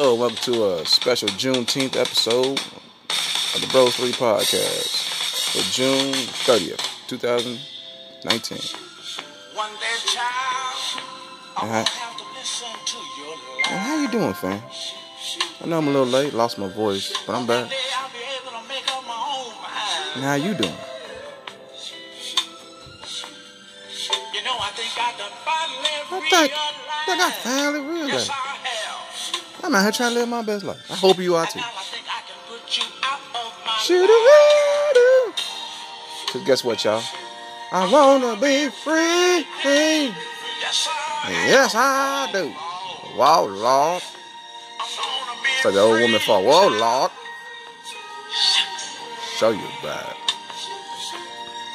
Hello, welcome to a special Juneteenth episode of the Bros 3 podcast for June 30th, 2019. One day, child, I'm Uh-huh. gonna to listen to your And how you doing, fam? I know I'm a little late, lost my voice, but I'm back. day I'll be able to make up my own mind. And how you doing? You know, I think I done finally I think. I think I finally realized. Yes, I have. I'm out here trying to live my best life. I hope you are too. I think I can put you out of Shoot life. Cause guess what, y'all? I wanna be free. Yes, I. Do. Whoa, Lord. I'm gonna be It's like the old woman for, whoa, Lord. Show you bad.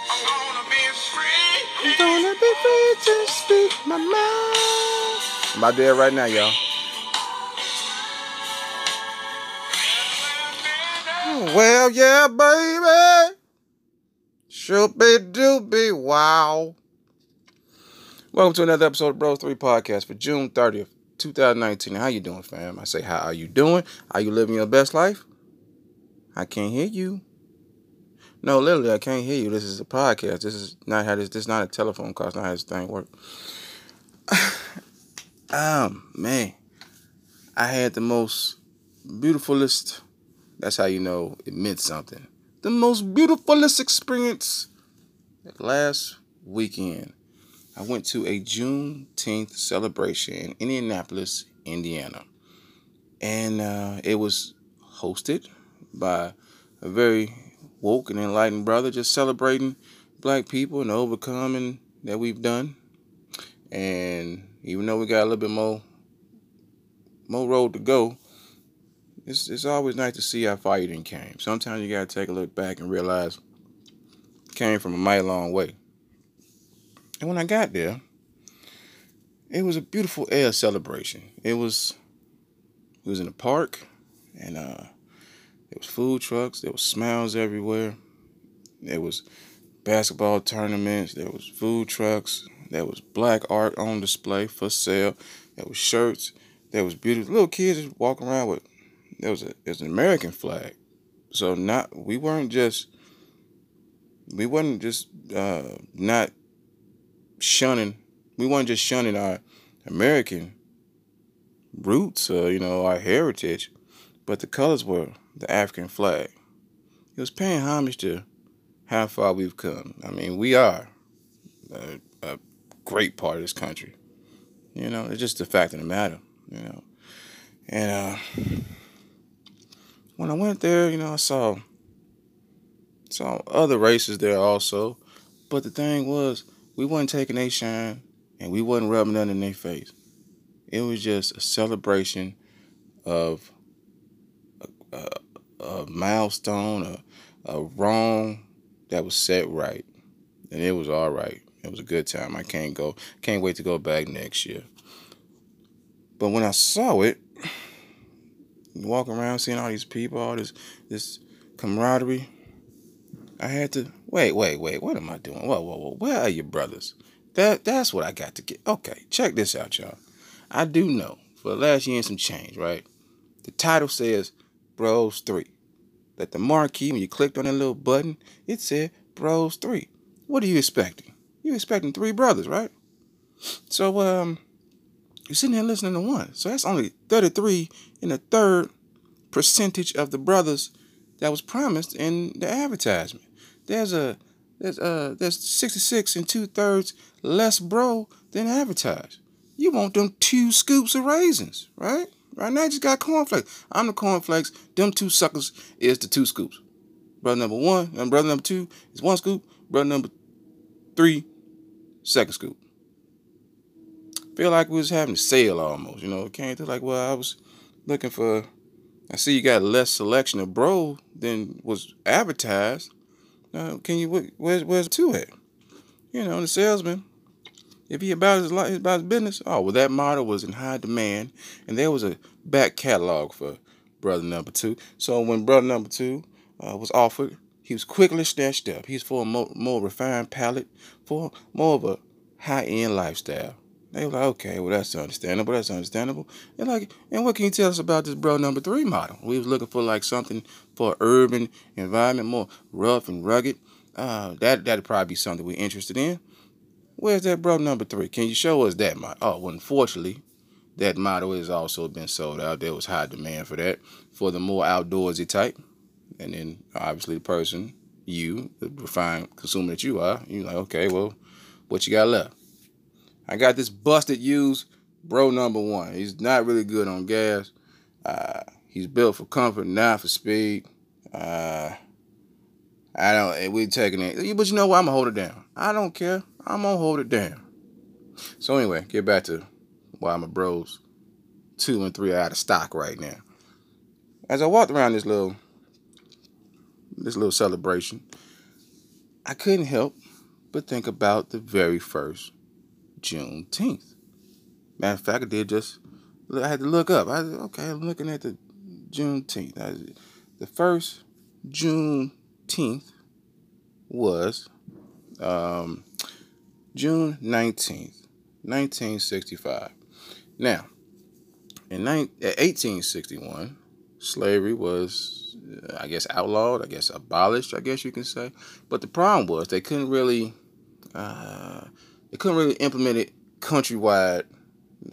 I'm gonna be free. I'm gonna be free to speak my mind. I'm about to do it right now, y'all. Well, yeah, baby. Shoopy doopy wow. Welcome to another episode of Bros 3 Podcast for June 30th, 2019. How you doing, fam? I say, how are you doing? Are you living your best life? I can't hear you. No, literally, I can't hear you. This is a podcast. This is not how this. This is not a telephone call. It's not how this thing works. um, man, I had the most beautifulest. That's how you know it meant something. The most beautifulest experience last weekend. I went to a Juneteenth celebration in Indianapolis, Indiana, and uh, it was hosted by a very woke and enlightened brother, just celebrating black people and overcoming that we've done. And even though we got a little bit more more road to go, it's it's always nice to see how far you didn't came. Sometimes you gotta take a look back and realize came from a mighty long way. And when I got there, it was a beautiful air celebration. It was it was in the park and uh there was food trucks. There was smiles everywhere. There was basketball tournaments. There was food trucks. There was black art on display for sale. There was shirts. There was beautiful little kids walking around with. There was a there was an American flag. So not we weren't just we wasn't just uh, not shunning. We weren't just shunning our American roots or you know our heritage, but the colors were the African flag. It was paying homage to how far we've come. I mean, we are a, a great part of this country. You know, it's just the fact of the matter. You know, and uh, when I went there, you know, I saw saw other races there also, but the thing was, we wasn't taking a shine and we wasn't rubbing nothing in their face. It was just a celebration of a, a milestone, a, a wrong that was set right. And it was all right. It was a good time. I can't go, can't wait to go back next year. But when I saw it, walking around seeing all these people, all this this camaraderie, I had to wait, wait, wait. What am I doing? Whoa, whoa, whoa. Where are your brothers? That that's what I got to get. Okay, check this out, y'all. I do know for the last year and some change, right? The title says Bros 3. That the marquee, when you clicked on that little button, it said Bros 3. What are you expecting? You expecting three brothers, right? So um you're sitting there listening to one. So that's only 33 in a third percentage of the brothers that was promised in the advertisement. There's a there's uh there's 66 and two thirds less bro than advertised. You want them two scoops of raisins, right? Right now, you just got cornflakes. I'm the cornflakes. Them two suckers is the two scoops. Brother number one and brother number two is one scoop. Brother number three, second scoop. Feel like we was having a sale almost, you know. It came to like, well, I was looking for. I see you got less selection of bro than was advertised. Can you? wh- Where's where's two at? You know, the salesman. If he about his life, about his business. Oh, well, that model was in high demand, and there was a back catalog for brother number two. So when brother number two uh, was offered, he was quickly snatched up. He's for a more, more refined palate, for more of a high end lifestyle. They were like, okay, well that's understandable. That's understandable. And like, and what can you tell us about this bro number three model? We was looking for like something for urban environment, more rough and rugged. Uh, that that'd probably be something we're interested in. Where's that bro number three? Can you show us that model? Oh, well, unfortunately, that model has also been sold out. There was high demand for that for the more outdoorsy type. And then obviously the person, you, the refined consumer that you are, you're like, okay, well, what you got left? I got this busted used bro number one. He's not really good on gas. Uh, he's built for comfort, not for speed. Uh, I don't. We taking it, but you know what? I'm gonna hold it down. I don't care. I'm gonna hold it down. So anyway, get back to why my bros two and three are out of stock right now. As I walked around this little this little celebration, I couldn't help but think about the very first Juneteenth. Matter of fact, I did just, I had to look up. I okay, I'm looking at the Juneteenth. I, the first Juneteenth was um, June 19th, 1965. Now, in 1861, slavery was, I guess, outlawed, I guess, abolished, I guess you can say. But the problem was they couldn't really uh, they couldn't really implement it countrywide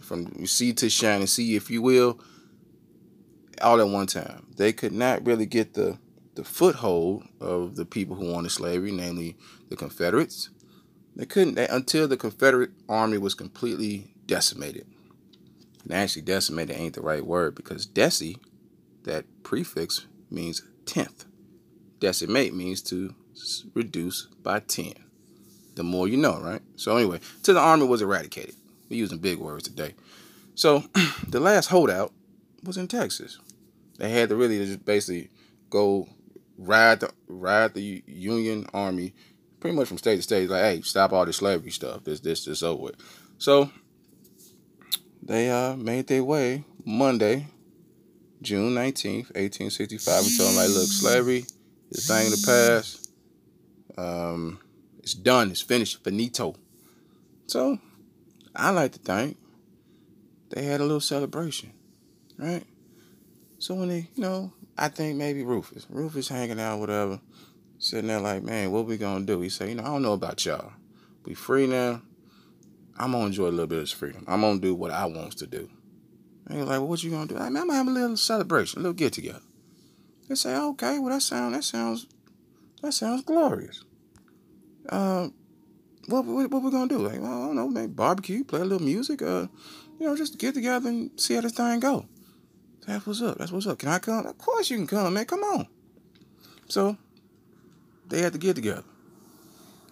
from sea to shining sea, if you will, all at one time. They could not really get the the foothold of the people who wanted slavery, namely the Confederates. They couldn't they, until the Confederate army was completely decimated. And actually, decimated ain't the right word because deci, that prefix means tenth. Decimate means to reduce by ten the more you know, right? So anyway, till the army was eradicated. We're using big words today. So the last holdout was in Texas. They had to really just basically go ride the ride the Union Army pretty much from state to state. Like, hey, stop all this slavery stuff. This this this over with. So they uh made their way Monday, June nineteenth, eighteen sixty five. We told them like, look, slavery is a thing in the past. Um, it's done. It's finished. Finito. So, I like to think they had a little celebration, right? So when they, you know, I think maybe Rufus, Rufus hanging out, whatever, sitting there like, man, what we gonna do? He said, you know, I don't know about y'all. We free now. I'm gonna enjoy a little bit of this freedom. I'm gonna do what I wants to do. And he's like, well, what you gonna do? I am gonna have a little celebration, a little get together. They say, okay, well that sounds that sounds that sounds glorious uh, what, what, what we gonna do? Like, well, I don't know, maybe barbecue, play a little music, uh, you know, just get together and see how this thing go. That's what's up. That's what's up. Can I come? Of course you can come, man. Come on. So they had to get together.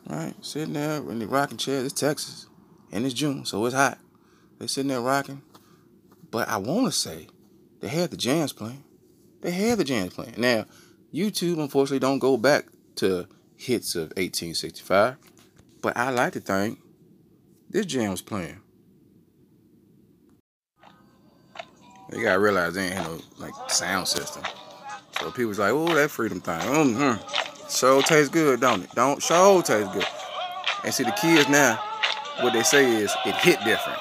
Right? Sitting there in the rocking chair. It's Texas. And it's June, so it's hot. They sitting there rocking. But I wanna say they had the jams playing. They had the jams playing. Now, YouTube unfortunately don't go back to hits of 1865. But I like to think this jam was playing. You gotta realize they ain't had no like sound system. So people's like, oh, that freedom thing. Mm-hmm. So tastes good, don't it? Don't show tastes good. And see the kids now, what they say is it hit different.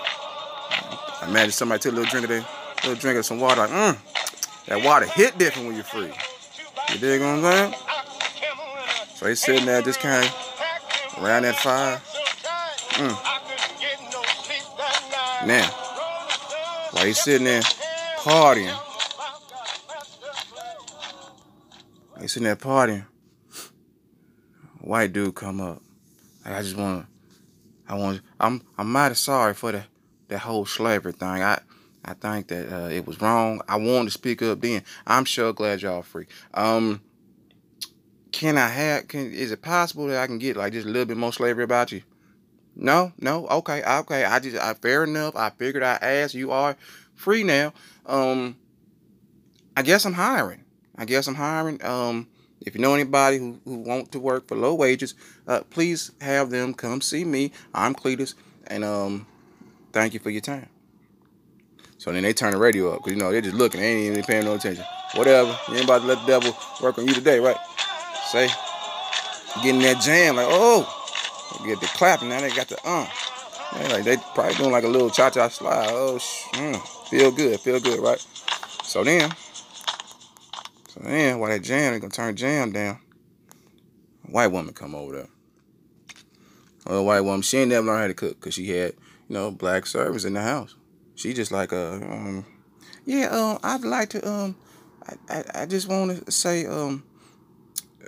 Imagine somebody took a little drink of that, little drink of some water, like, mm, that water hit different when you're free. You dig what I'm saying? So he's sitting there just kind of around that fire. Mm. Now, while he's sitting there partying, he's sitting there partying, white dude come up. I just want to, I want, I'm, I'm mighty sorry for the, that whole slavery thing. I, I think that uh, it was wrong. I wanted to speak up then. I'm sure glad y'all free. Um, can I have can is it possible that I can get like just a little bit more slavery about you? No, no, okay, okay. I just I fair enough. I figured I asked. You are free now. Um I guess I'm hiring. I guess I'm hiring. Um if you know anybody who, who want to work for low wages, uh, please have them come see me. I'm Cletus, and um, thank you for your time. So then they turn the radio up because you know they're just looking, they ain't even paying no attention. Whatever, you ain't about to let the devil work on you today, right? Say, getting that jam, like, oh, get the clapping, now they got the uh. Man, like they probably doing like a little cha cha slide. Oh, sh- mm, feel good, feel good, right? So then, so then, while that jam, they gonna turn jam down. White woman come over there. A white woman, she ain't never learned how to cook because she had, you know, black servants in the house. She just like, uh, um, yeah, um, I'd like to, um, I, I, I just want to say, um,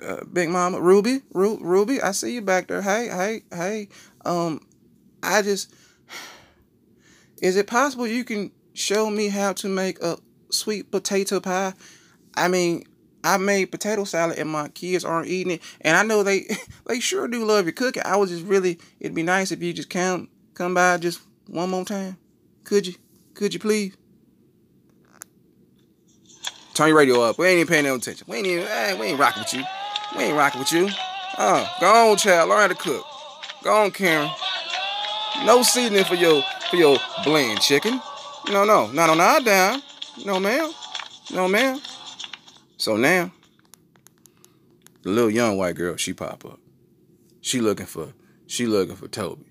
uh, Big Mama Ruby, Ru- Ruby, I see you back there. Hey, hey, hey, um, I just, is it possible you can show me how to make a sweet potato pie? I mean, I made potato salad and my kids aren't eating it, and I know they they sure do love your cooking. I was just really, it'd be nice if you just come come by just one more time. Could you? Could you please? Turn your radio up. We ain't even paying no attention. We ain't even, we ain't rocking with you. We ain't rocking with you. Uh, go on, child. Learn how to cook. Go on, Karen. No seasoning for your for your bland chicken. No, no, not on our dime. No, ma'am. No, ma'am. So now, the little young white girl, she pop up. She looking for, she looking for Toby.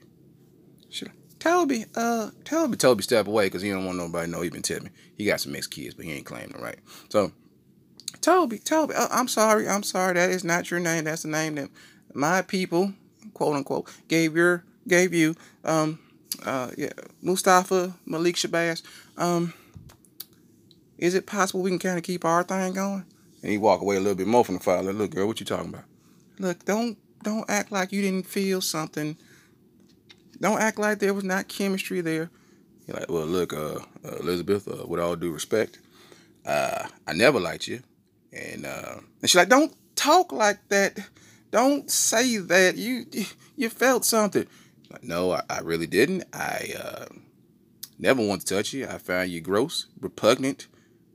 She Toby, uh, Toby, Toby step away because he don't want nobody to know he been me. He got some mixed kids, but he ain't claiming right. So, Toby, Toby, uh, I'm sorry, I'm sorry, that is not your name. That's the name that my people, quote unquote, gave your, gave you. Um, uh, yeah, Mustafa Malik Shabazz. Um, is it possible we can kind of keep our thing going? And he walk away a little bit more from the fire. Like, look, girl, what you talking about? Look, don't don't act like you didn't feel something. Don't act like there was not chemistry there. You're like, well, look, uh, uh, Elizabeth, uh, with all due respect, uh, I never liked you, and uh, and she's like, don't talk like that. Don't say that. You you felt something. Like, no, I, I really didn't. I uh, never want to touch you. I found you gross, repugnant.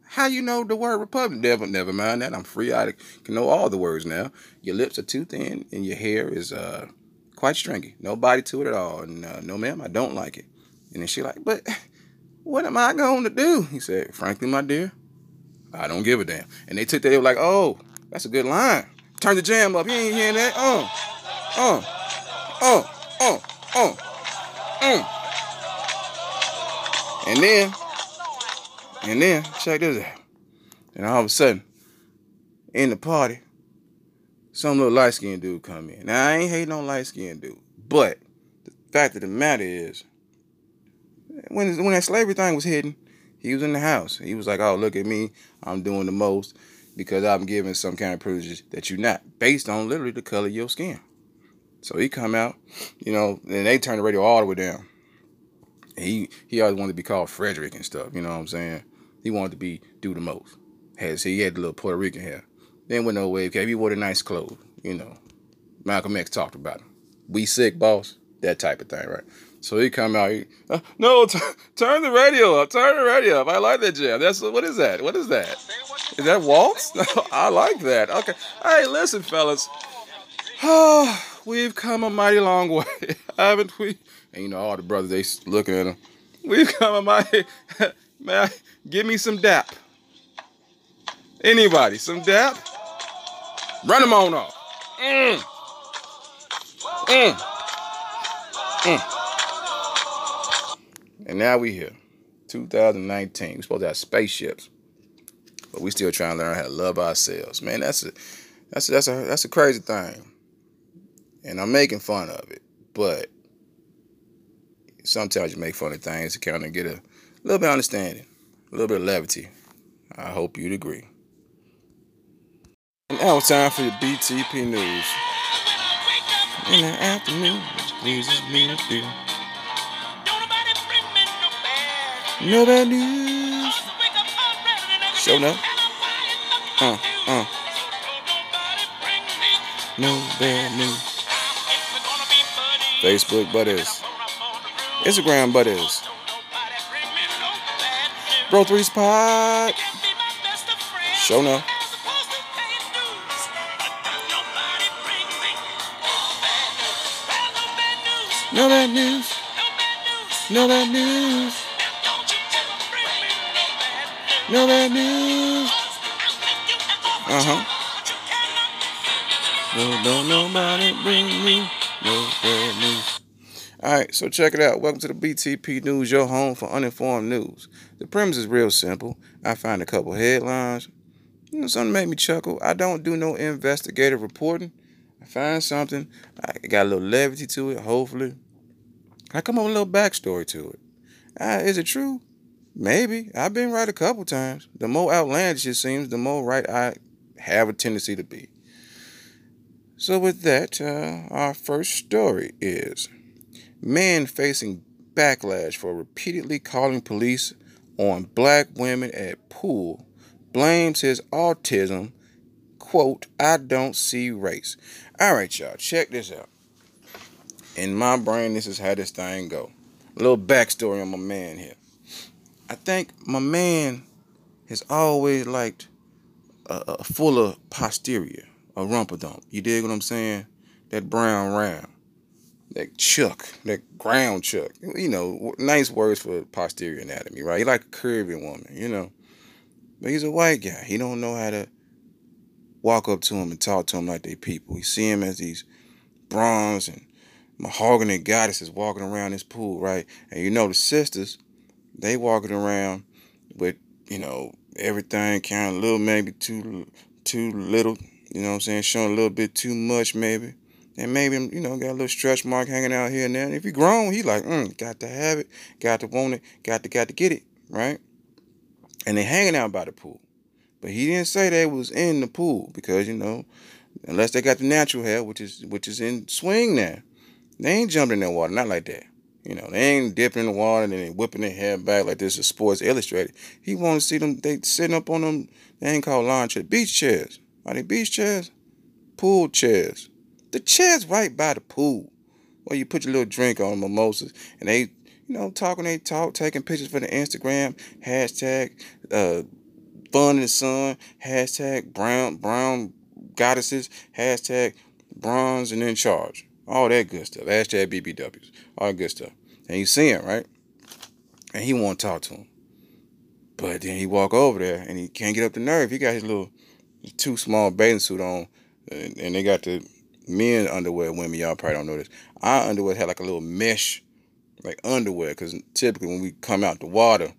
How you know the word repugnant? Never, never mind that. I'm free. I can know all the words now. Your lips are too thin, and your hair is uh, quite stringy. No body to it at all. And uh, no, ma'am, I don't like it. And then she like, but what am I going to do? He said, frankly, my dear, I don't give a damn. And they took that. They were like, oh, that's a good line. Turn the jam up. You ain't hearing that? Uh, uh, uh, uh, uh, uh. And then, and then, check this out. And all of a sudden, in the party, some little light skinned dude come in. Now I ain't hating on light skinned dude, but the fact of the matter is, when when that slavery thing was hidden, he was in the house. He was like, "Oh, look at me, I'm doing the most because I'm giving some kind of privileges that you're not, based on literally the color of your skin." So he come out, you know, and they turn the radio all the way down. He he always wanted to be called Frederick and stuff. You know what I'm saying? He wanted to be do the most. Had he had the little Puerto Rican hair. Then with no wave cap, he wore the nice clothes. You know, Malcolm X talked about him. We sick, boss. That type of thing, right? So he come out. He, uh, no, t- turn the radio up. Turn the radio up. I like that jam. That's what is that? What is that? Is that waltz? I like that. Okay. Hey, listen, fellas. We've come a mighty long way, haven't we? And you know, all the brothers they looking at him. We've come a mighty. Man, give me some dap. Anybody, some dap? Run them on off. Mm. Mm. Mm. And now we here, 2019. We're supposed to have spaceships, but we still trying to learn how to love ourselves. Man, that's a that's a, that's a that's a crazy thing. And I'm making fun of it, but sometimes you make funny things to kind of get a little bit of understanding, a little bit of levity. I hope you'd agree. And now it's time for your BTP news. In the afternoon, pleases me to do. No bad news. Show up. Uh, uh. No bad news. Facebook buddies. Instagram buddies. Bro Three's Pod. Show no. No bad news. No bad news. No bad news. Uh huh. No, don't nobody bring me no bad news. All right, so check it out. Welcome to the BTP News, your home for uninformed news. The premise is real simple. I find a couple headlines, you know, something made me chuckle. I don't do no investigative reporting. I find something, I got a little levity to it, hopefully. I come up with a little backstory to it. Uh, is it true? Maybe. I've been right a couple times. The more outlandish it seems, the more right I have a tendency to be. So, with that, uh, our first story is man facing backlash for repeatedly calling police on black women at pool blames his autism. Quote, I don't see race. All right, y'all, check this out. In my brain, this is how this thing go. A little backstory on my man here. I think my man has always liked a, a fuller posterior, a rumper dump. You dig what I'm saying? That brown round, that chuck, that ground chuck. You know, nice words for posterior anatomy, right? He like a curvy woman, you know. But he's a white guy. He don't know how to walk up to him and talk to him like they people. He see him as these bronze and mahogany goddesses walking around this pool, right? And you know the sisters, they walking around with, you know, everything kind of little, maybe too too little, you know what I'm saying, showing a little bit too much maybe. And maybe, you know, got a little stretch mark hanging out here and there. And if he grown, he like, mm, got to have it, got to want it, got to got to get it, right? And they hanging out by the pool. But he didn't say they was in the pool because, you know, unless they got the natural hair, which is which is in swing now. They ain't jumping in that water, not like that. You know, they ain't dipping in the water and then whipping their hair back like this is Sports Illustrated. He want to see them, they sitting up on them, they ain't called lawn chairs, beach chairs. Are they beach chairs? Pool chairs. The chairs right by the pool where you put your little drink on mimosas and they, you know, talking they talk, taking pictures for the Instagram, hashtag uh, fun in the sun, hashtag brown, brown goddesses, hashtag bronze and in charge. All that good stuff. Hashtag BBWs. All that good stuff. And you see him, right? And he won't talk to him. But then he walk over there and he can't get up the nerve. He got his little two small bathing suit on and, and they got the men underwear, women, y'all probably don't know this. Our underwear had like a little mesh, like underwear, because typically when we come out the water,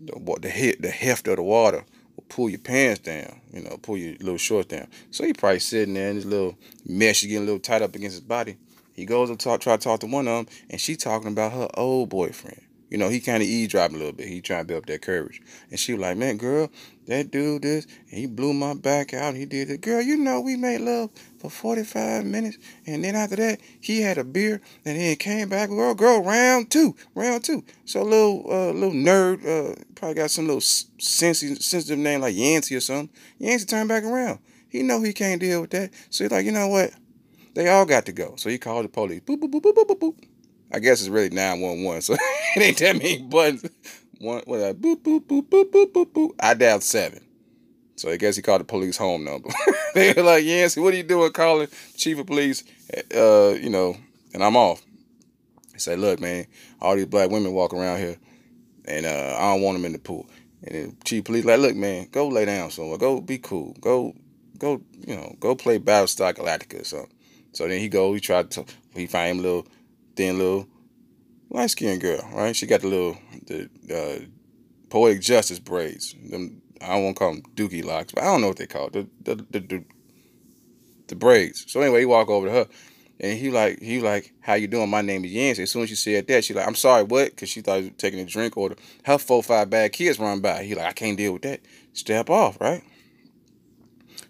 the the hit the heft of the water will pull your pants down, you know, pull your little shorts down. So he probably sitting there and his little mesh getting a little tight up against his body. He goes and talk, try to talk to one of them, and she talking about her old boyfriend. You know, he kind of eavesdropping a little bit. He trying to build up that courage. And she was like, man, girl, that dude this, and he blew my back out. He did it. Girl, you know, we made love for 45 minutes. And then after that, he had a beer, and then came back. Girl, girl, round two, round two. So a little, uh, little nerd, uh, probably got some little sensitive, sensitive name like Yancey or something. Yancey turned back around. He know he can't deal with that. So he's like, you know what? They all got to go. So he called the police. Boop, boop, boop, boop, boop, boop, boop. I guess it's really 911, so it ain't that many buttons. One, what, uh, boop, boop, boop, boop, boop, boop, boop. I dialed seven. So I guess he called the police home number. they were like, Yancey, what are you doing calling chief of police? Uh, you know, and I'm off. He said, look, man, all these black women walk around here, and uh, I don't want them in the pool. And then chief police like, look, man, go lay down somewhere. Go be cool. Go, go, you know, go play Battlestar Galactica or something. So then he go, he tried to, he find him a little thin little light skinned girl, right? She got the little the uh, poetic justice braids. Them I to call them dookie locks, but I don't know what they call it. The the the, the, the braids. So anyway, he walk over to her, and he like he like, how you doing? My name is Yancey. As soon as she said that, she like, I'm sorry, what? Because she thought he was taking a drink order. Her four five bad kids run by. He like, I can't deal with that. Step off, right?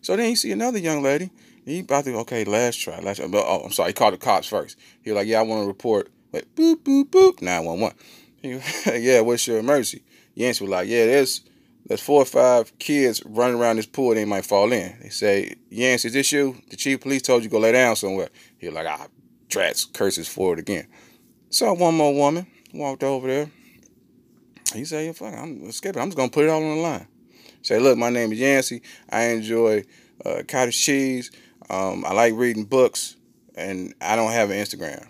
So then you see another young lady. He about to okay, last try, last try. Oh, I'm sorry. He called the cops first. He was like, yeah, I want to report. Like boop boop boop, nine one one. Yeah, what's your emergency? Yancey was like, yeah, there's there's four or five kids running around this pool. They might fall in. They say, Yancey, is this you? The chief police told you go lay down somewhere. He was like, ah, drats, curses for it again. Saw one more woman walked over there. He said, yeah, fuck, I'm skipping. I'm just gonna put it all on the line. Say, look, my name is Yancey. I enjoy uh, cottage cheese. Um, I like reading books, and I don't have an Instagram.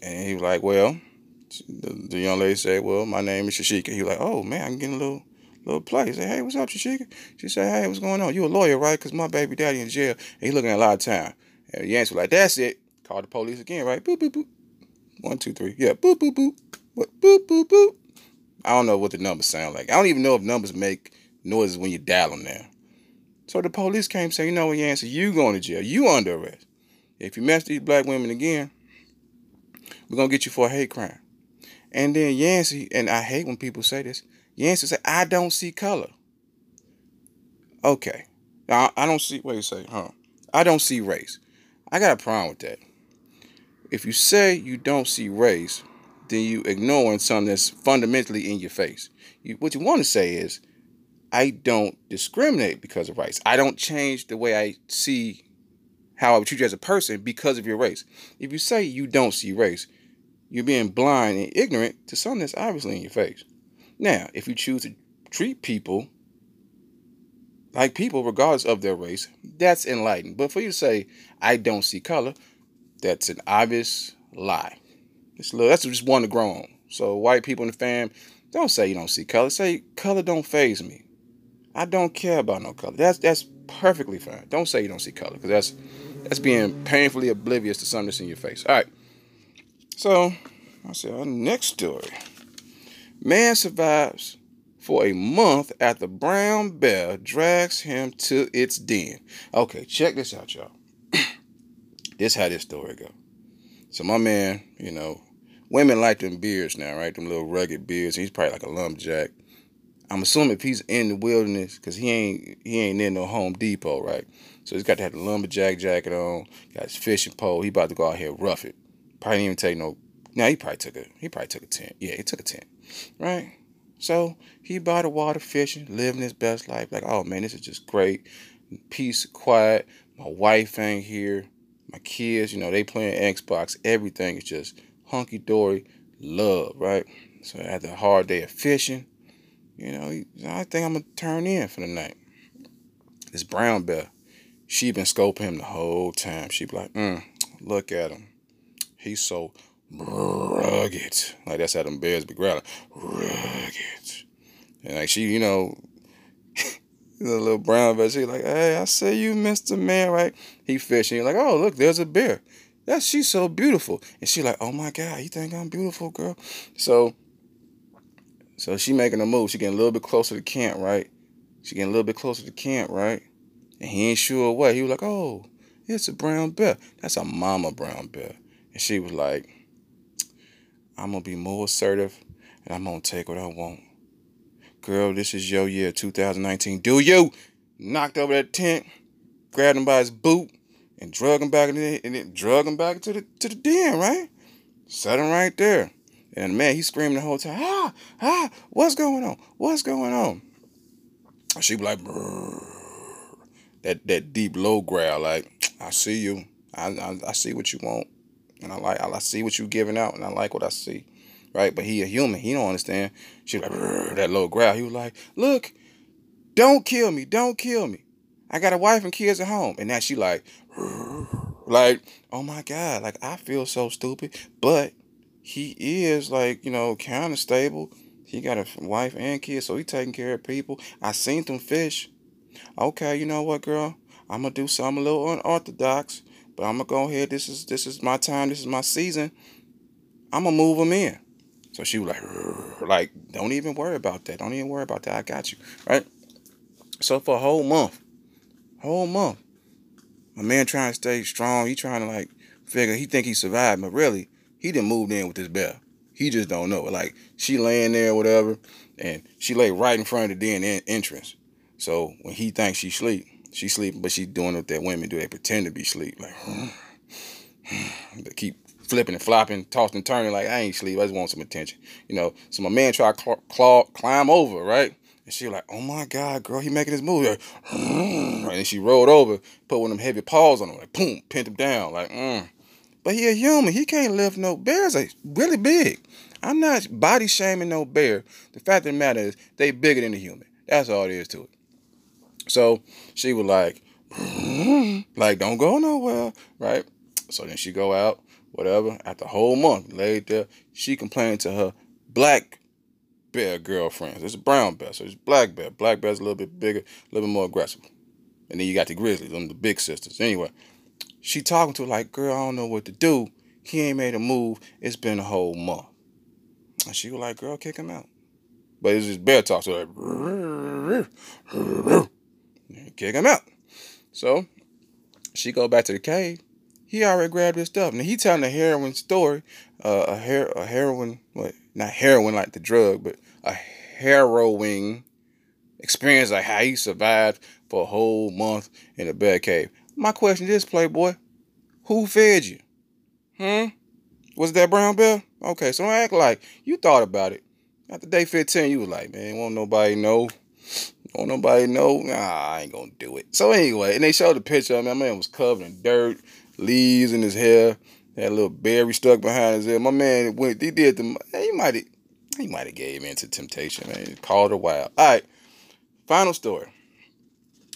And he was like, well, the, the young lady said, well, my name is Shashika. He was like, oh, man, I'm getting a little little play. He said, hey, what's up, Shashika? She said, hey, what's going on? You a lawyer, right? Because my baby daddy in jail, and he looking at a lot of time. And Yancey was like, that's it. Called the police again, right? Boop, boop, boop. One, two, three. Yeah, boop, boop, boop. What? Boop, boop, boop. I don't know what the numbers sound like. I don't even know if numbers make noises when you dial them now. So the police came saying, you know what, Yancey, you going to jail. You under arrest. If you mess these black women again, we're going to get you for a hate crime. And then Yancey, and I hate when people say this, Yancey said, I don't see color. Okay. Now, I don't see, what you say, huh? I don't see race. I got a problem with that. If you say you don't see race, then you ignoring something that's fundamentally in your face. You, what you want to say is, I don't discriminate because of race. I don't change the way I see how I would treat you as a person because of your race. If you say you don't see race, you're being blind and ignorant to something that's obviously in your face. Now, if you choose to treat people like people, regardless of their race, that's enlightened. But for you to say, I don't see color, that's an obvious lie. It's, that's just one to grow on. So, white people in the fam, don't say you don't see color. Say, color don't phase me. I don't care about no color. That's that's perfectly fine. Don't say you don't see color because that's that's being painfully oblivious to something that's in your face. All right. So, I said, our next story. Man survives for a month after brown bear drags him to its den. Okay, check this out, y'all. this how this story go. So my man, you know, women like them beards now, right? Them little rugged beards. He's probably like a lumberjack. I'm assuming if he's in the wilderness, cause he ain't he ain't in no Home Depot, right? So he's got to have the lumberjack jacket on, got his fishing pole. He about to go out here rough it. Probably didn't even take no. No, he probably took a he probably took a tent. Yeah, he took a tent, right? So he by the water fishing, living his best life. Like, oh man, this is just great. Peace, quiet. My wife ain't here. My kids, you know, they playing Xbox. Everything is just hunky dory, love, right? So after a hard day of fishing, you know, I think I'm gonna turn in for the night. This brown bear, she been scoping him the whole time. She be like, mm, look at him. He's so rugged. Like that's how them bears be growling. Rugged. And like she, you know, the little brown bear, she like, hey, I see you, Mr. Man, right? He fishing. You're like, oh, look, there's a bear. That she's so beautiful. And she like, oh my God, you think I'm beautiful, girl? So so she making a move. She getting a little bit closer to camp, right? She getting a little bit closer to camp, right? And he ain't sure what. He was like, oh, it's a brown bear. That's a mama brown bear. And she was like, I'm gonna be more assertive and I'm gonna take what I want. Girl, this is your year, 2019. Do you? Knocked over that tent, grabbed him by his boot, and drug him back in the, and then drug him back to the to the den, right? Set him right there. And man, he's screaming the whole time, ah, ah, what's going on? What's going on? She be like, that that deep low growl, like, I see you. I, I, I see what you want and I like I see what you giving out, and I like what I see, right? But he a human, he don't understand. She like that low growl. He was like, "Look, don't kill me, don't kill me. I got a wife and kids at home." And now she like, like, oh my god, like I feel so stupid, but he is like you know kind of stable. He got a wife and kids, so he taking care of people. I seen them fish. Okay, you know what, girl? I'm gonna do something a little unorthodox. But I'm gonna go ahead. This is this is my time. This is my season. I'm gonna move them in. So she was like, like, don't even worry about that. Don't even worry about that. I got you, right? So for a whole month, whole month, my man trying to stay strong. He trying to like figure. He think he survived, but really, he didn't move in with this bear. He just don't know. Like she laying there, whatever, and she lay right in front of the den entrance. So when he thinks she sleep, she sleeping, but she doing what that women do. They pretend to be sleep, like they keep flipping and flopping, tossing and turning. Like I ain't sleep. I just want some attention, you know. So my man try to claw, climb over, right? And she like, oh my God, girl, he making his move. And she rolled over, put one of them heavy paws on him, like, boom, pinned him down. Like, mm. But he a human. He can't lift no bears. Are really big. I'm not body shaming no bear. The fact of the matter is, they bigger than a human. That's all it is to it. So she was like, like, don't go nowhere, right? So then she go out, whatever. After a whole month, laid there, she complained to her black bear girlfriends. It's a brown bear, so it's black bear. Black bear's a little bit bigger, a little bit more aggressive. And then you got the grizzlies, them the big sisters. Anyway, she talking to like, girl, I don't know what to do. He ain't made a move. It's been a whole month. And she was like, girl, kick him out. But it's just bear talk. So like, kick him out. So she go back to the cave. He already grabbed his stuff. Now he telling a heroin story, uh, a hair, a heroin, what? Not heroin like the drug, but a harrowing experience like how he survived for a whole month in a bear cave. My question is, Playboy, who fed you? Hmm? Was that brown bear? Okay, so don't act like you thought about it. After day 15, you was like, man, won't nobody know. Won't nobody know. Nah, I ain't gonna do it. So anyway, and they showed the picture of him. My man was covered in dirt, leaves in his hair. That little berry stuck behind his ear. My man went, he did the, he might have, he might have gave in to temptation, man. He called her wild. All right, final story.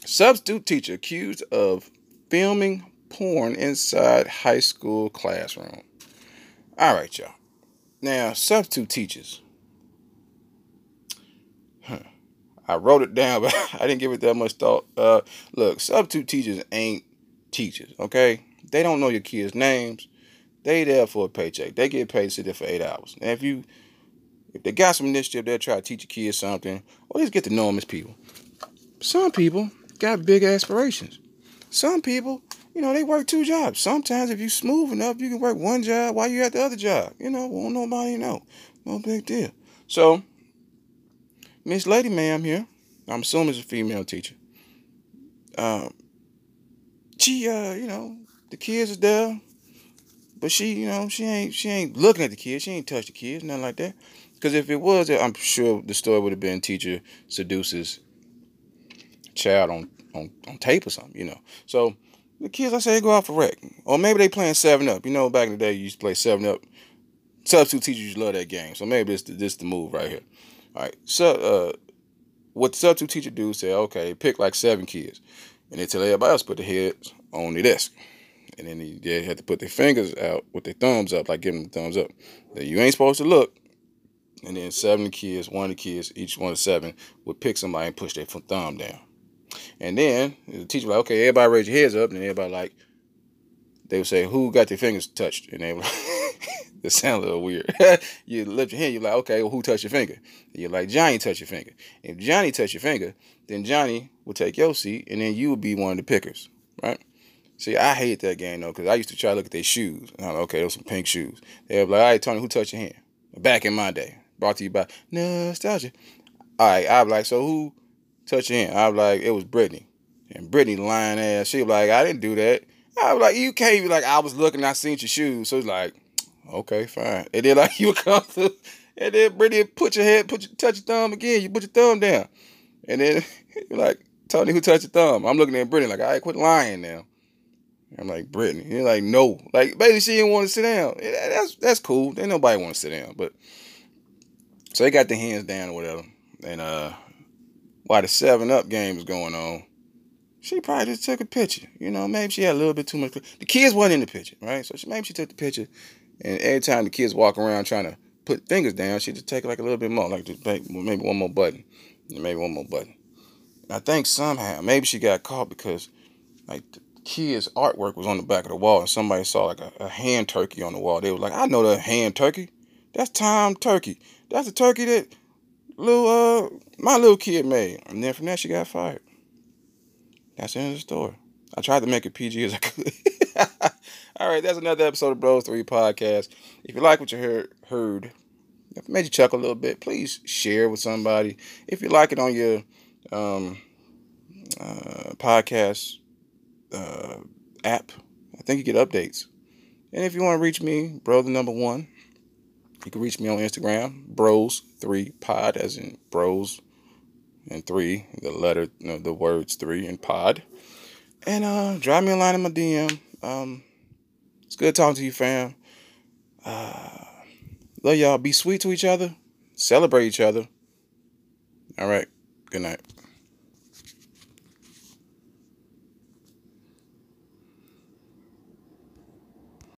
Substitute teacher accused of filming porn inside high school classroom. All right, y'all. Now, substitute teachers. I wrote it down, but I didn't give it that much thought. Uh, look, substitute teachers ain't teachers, okay? They don't know your kids' names. They there for a paycheck. They get paid to sit there for eight hours. And if you, if they got some initiative, they'll try to teach your kids something, or just get to know them as people. Some people got big aspirations. Some people, you know, they work two jobs. Sometimes if you smooth enough, you can work one job while you at the other job. You know, won't nobody know. No big deal. So, Miss Lady Ma'am here, I'm assuming it's a female teacher. Um, she, uh, you know, the kids are there, but she, you know, she ain't she ain't looking at the kids. She ain't touched the kids, nothing like that. Because if it was, I'm sure the story would have been teacher seduces child on, on, on tape or something, you know. So the kids, I say, go out for rec. Or maybe they playing 7 Up. You know, back in the day, you used to play 7 Up. Substitute teachers used to love that game. So maybe this, this the move right here. All right. So, uh, what the substitute teacher do is say, okay, pick like seven kids. And they tell everybody else put their heads on the desk. And then they had to put their fingers out with their thumbs up, like giving them the thumbs up. Now, you ain't supposed to look. And then seven kids, one of the kids, each one of seven, would pick somebody and push their thumb down. And then the teacher like, okay, everybody raise your heads up, and everybody like, they would say, who got their fingers touched? And they would it sounds a little weird. you lift your hand, you're like, okay, well, who touched your finger? And you're like, Johnny touched your finger. If Johnny touched your finger, then Johnny will take your seat, and then you will be one of the pickers, right? See, I hate that game though, because I used to try to look at their shoes. And I'm like, okay, those some pink shoes. They'd be like, all right, Tony, who touched your hand? Back in my day. Brought to you by Nostalgia. All right, be like, so who your hand? I'd be like, it was Brittany. And Brittany lying ass, she'd be like, I didn't do that. I was like, you can't be like, I was looking, I seen your shoes. So it's like, okay, fine. And then like you would come through, and then Brittany put your head, put your touch your thumb again. You put your thumb down, and then like, Tony, who touched your thumb? I'm looking at Brittany like, I right, quit lying now. I'm like Brittany. You're like, no, like basically she didn't want to sit down. That's that's cool. Ain't nobody want to sit down, but so they got their hands down or whatever. And uh, while the Seven Up game was going on, she probably just took a picture. You know, maybe she had a little bit too much. The kids wasn't in the picture, right? So she, maybe she took the picture, and every time the kids walk around trying to put fingers down, she just take like a little bit more, like just maybe one more button, maybe one more button. And I think somehow maybe she got caught because like the kids' artwork was on the back of the wall, and somebody saw like a, a hand turkey on the wall. They were like, "I know that hand turkey. That's Tom Turkey. That's the turkey that little uh my little kid made." And then from that, she got fired. That's the end of the story. I tried to make it PG as I could. All right, that's another episode of Bros 3 Podcast. If you like what you heard, heard if it made you chuckle a little bit, please share with somebody. If you like it on your um, uh, podcast uh, app, I think you get updates. And if you want to reach me, bro, the number one, you can reach me on Instagram, bros3pod, as in bros and three, the letter, the words three and pod. And uh, drop me a line in my DM. Um, it's good talking to you, fam. Uh, love y'all. Be sweet to each other. Celebrate each other. All right. Good night.